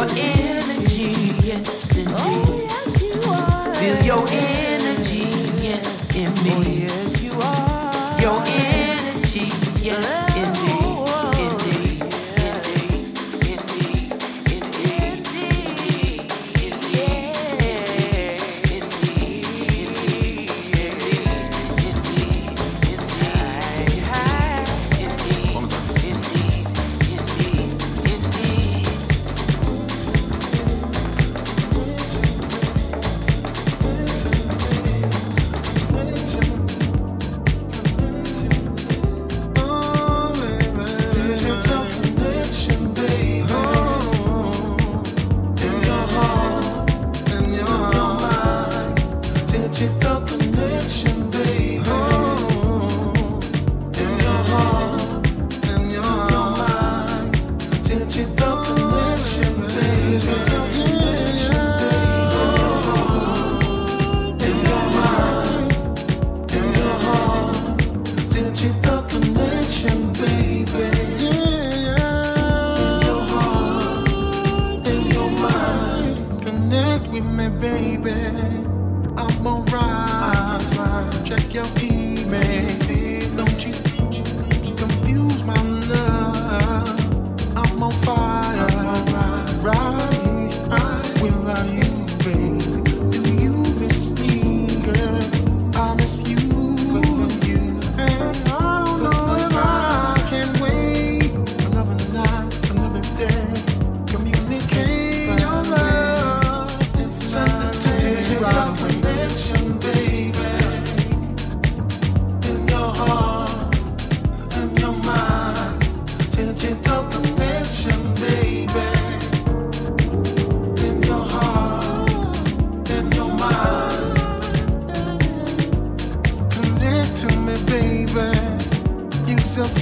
Your energy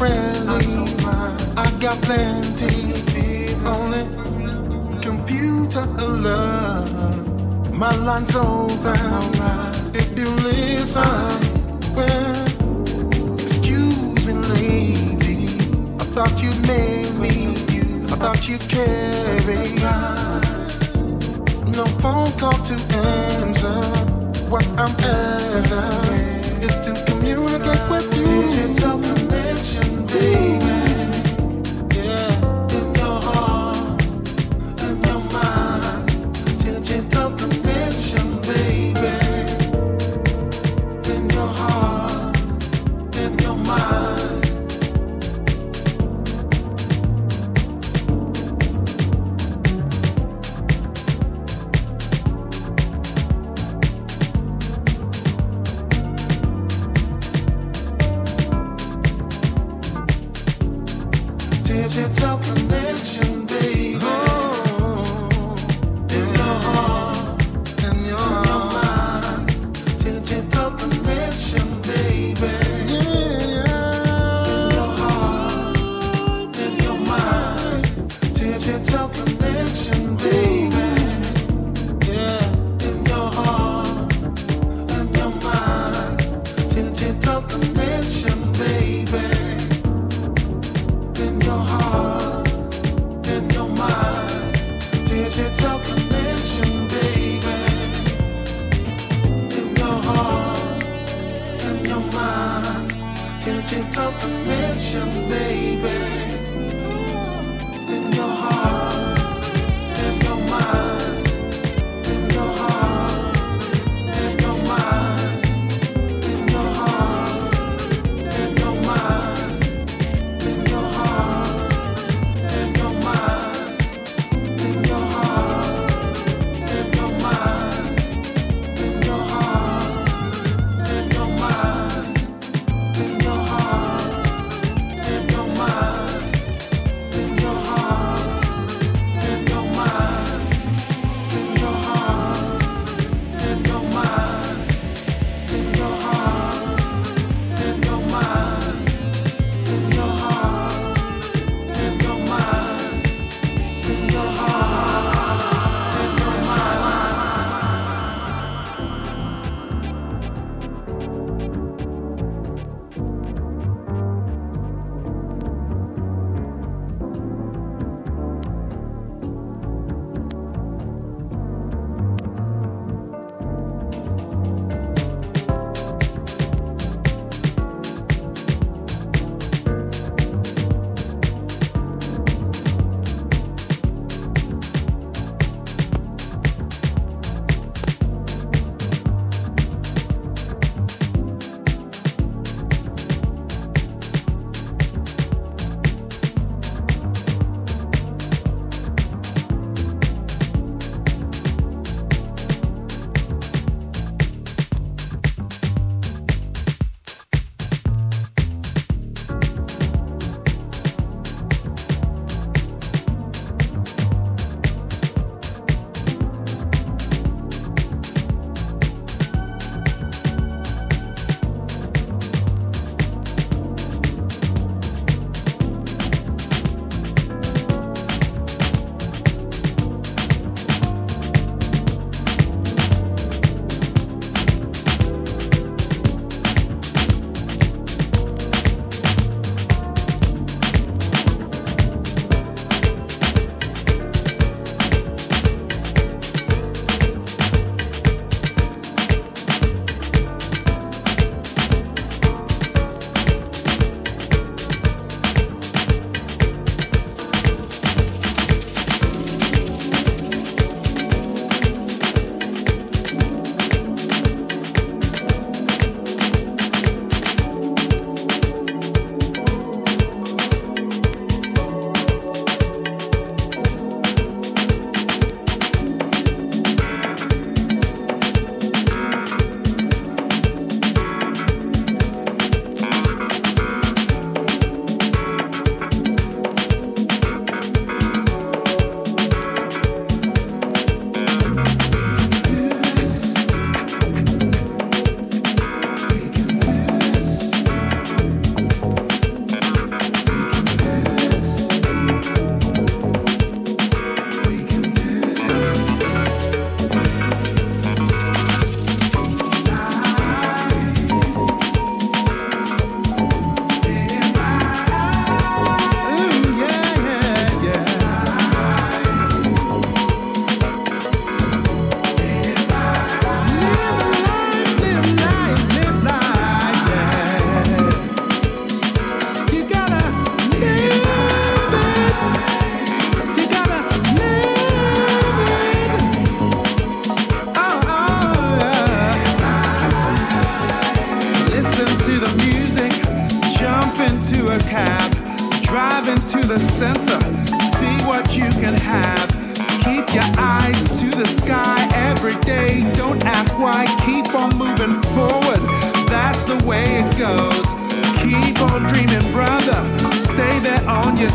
friendly. I got plenty. Only computer alone. My line's open. If you listen, well, excuse me, lady. I thought you'd make me. I thought you'd carry. No phone call to answer. What I'm after is to communicate with you. baby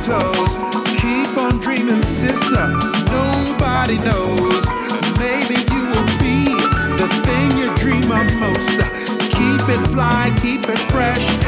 toes. Keep on dreaming, sister. Nobody knows. Maybe you will be the thing you dream of most. Keep it fly, keep it fresh.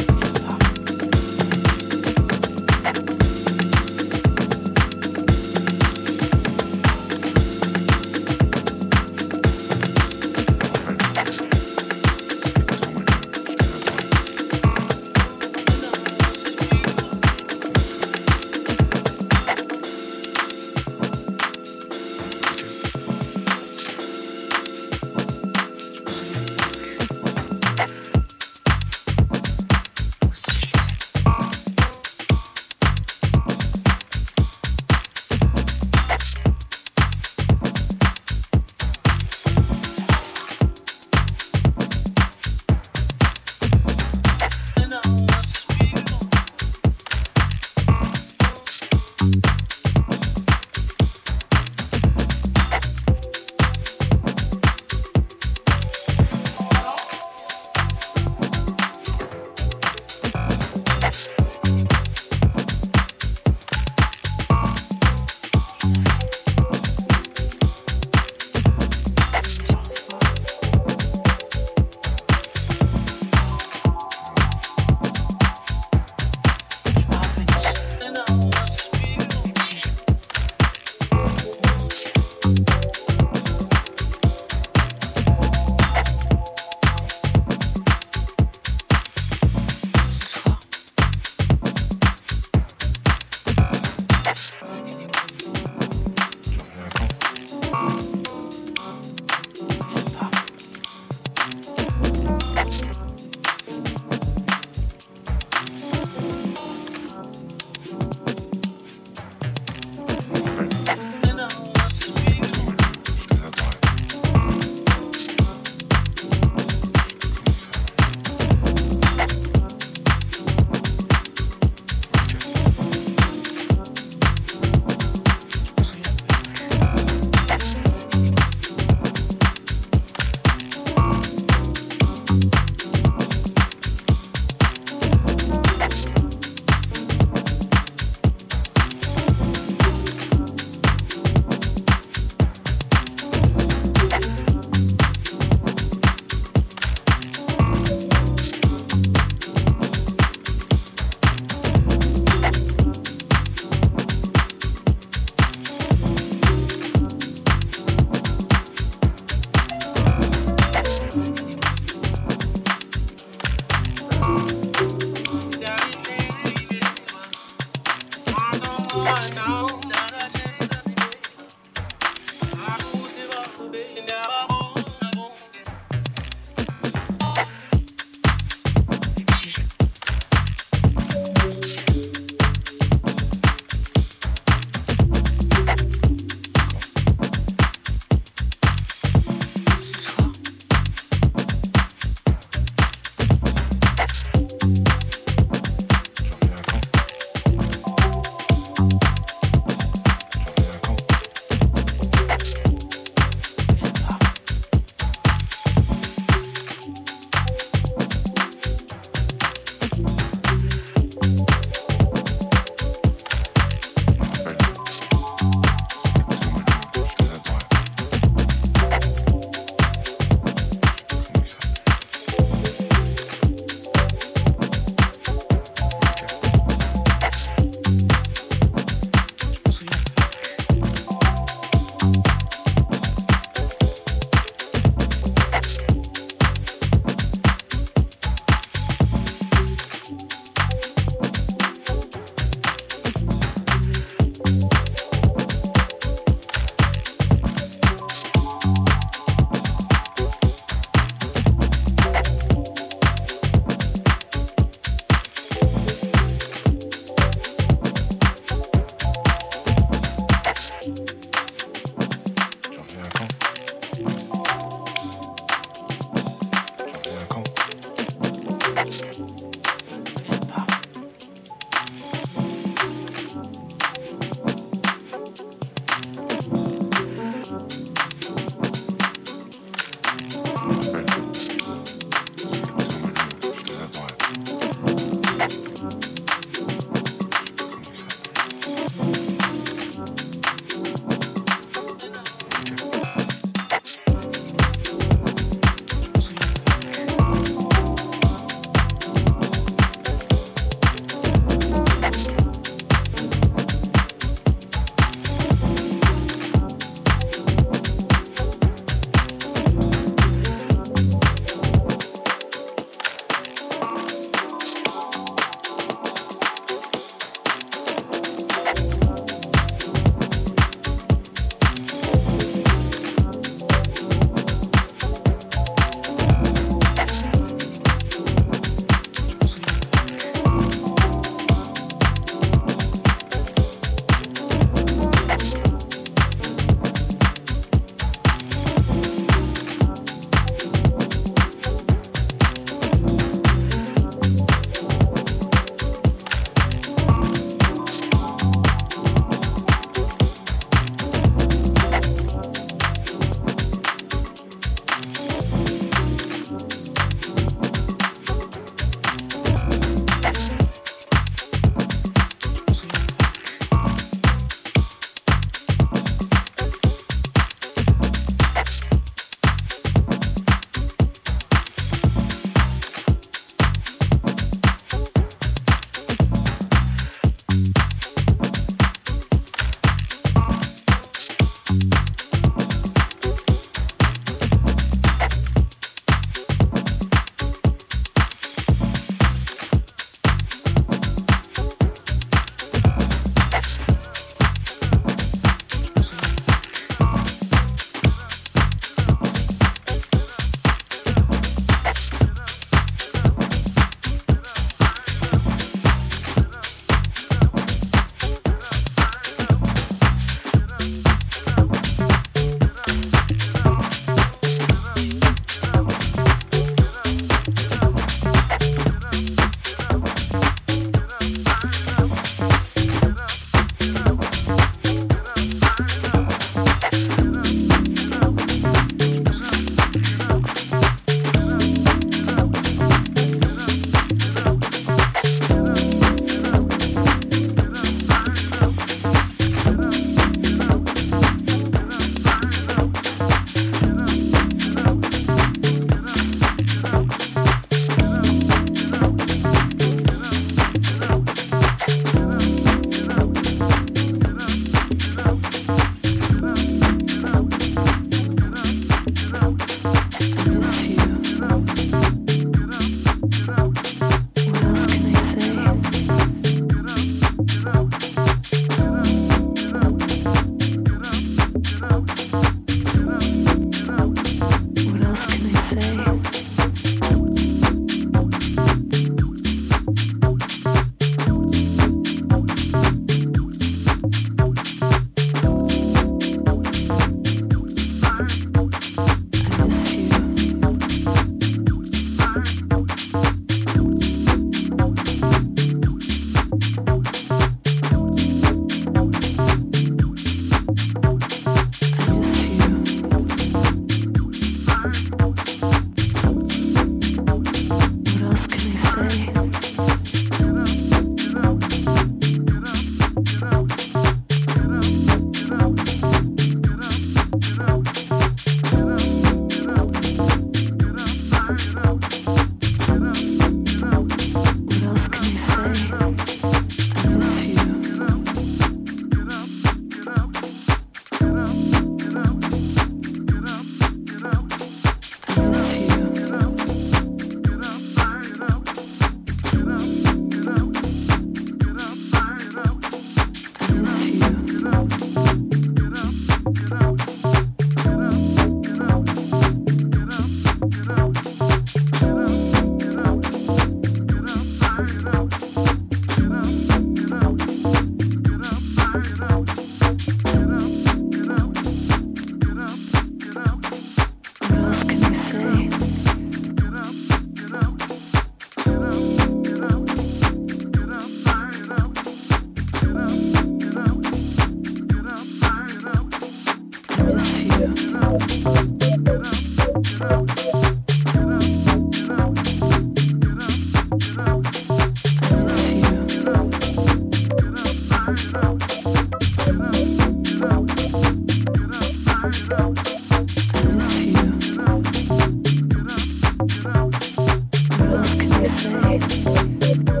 Bye.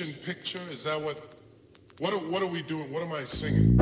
Picture is that what? What what are we doing? What am I singing?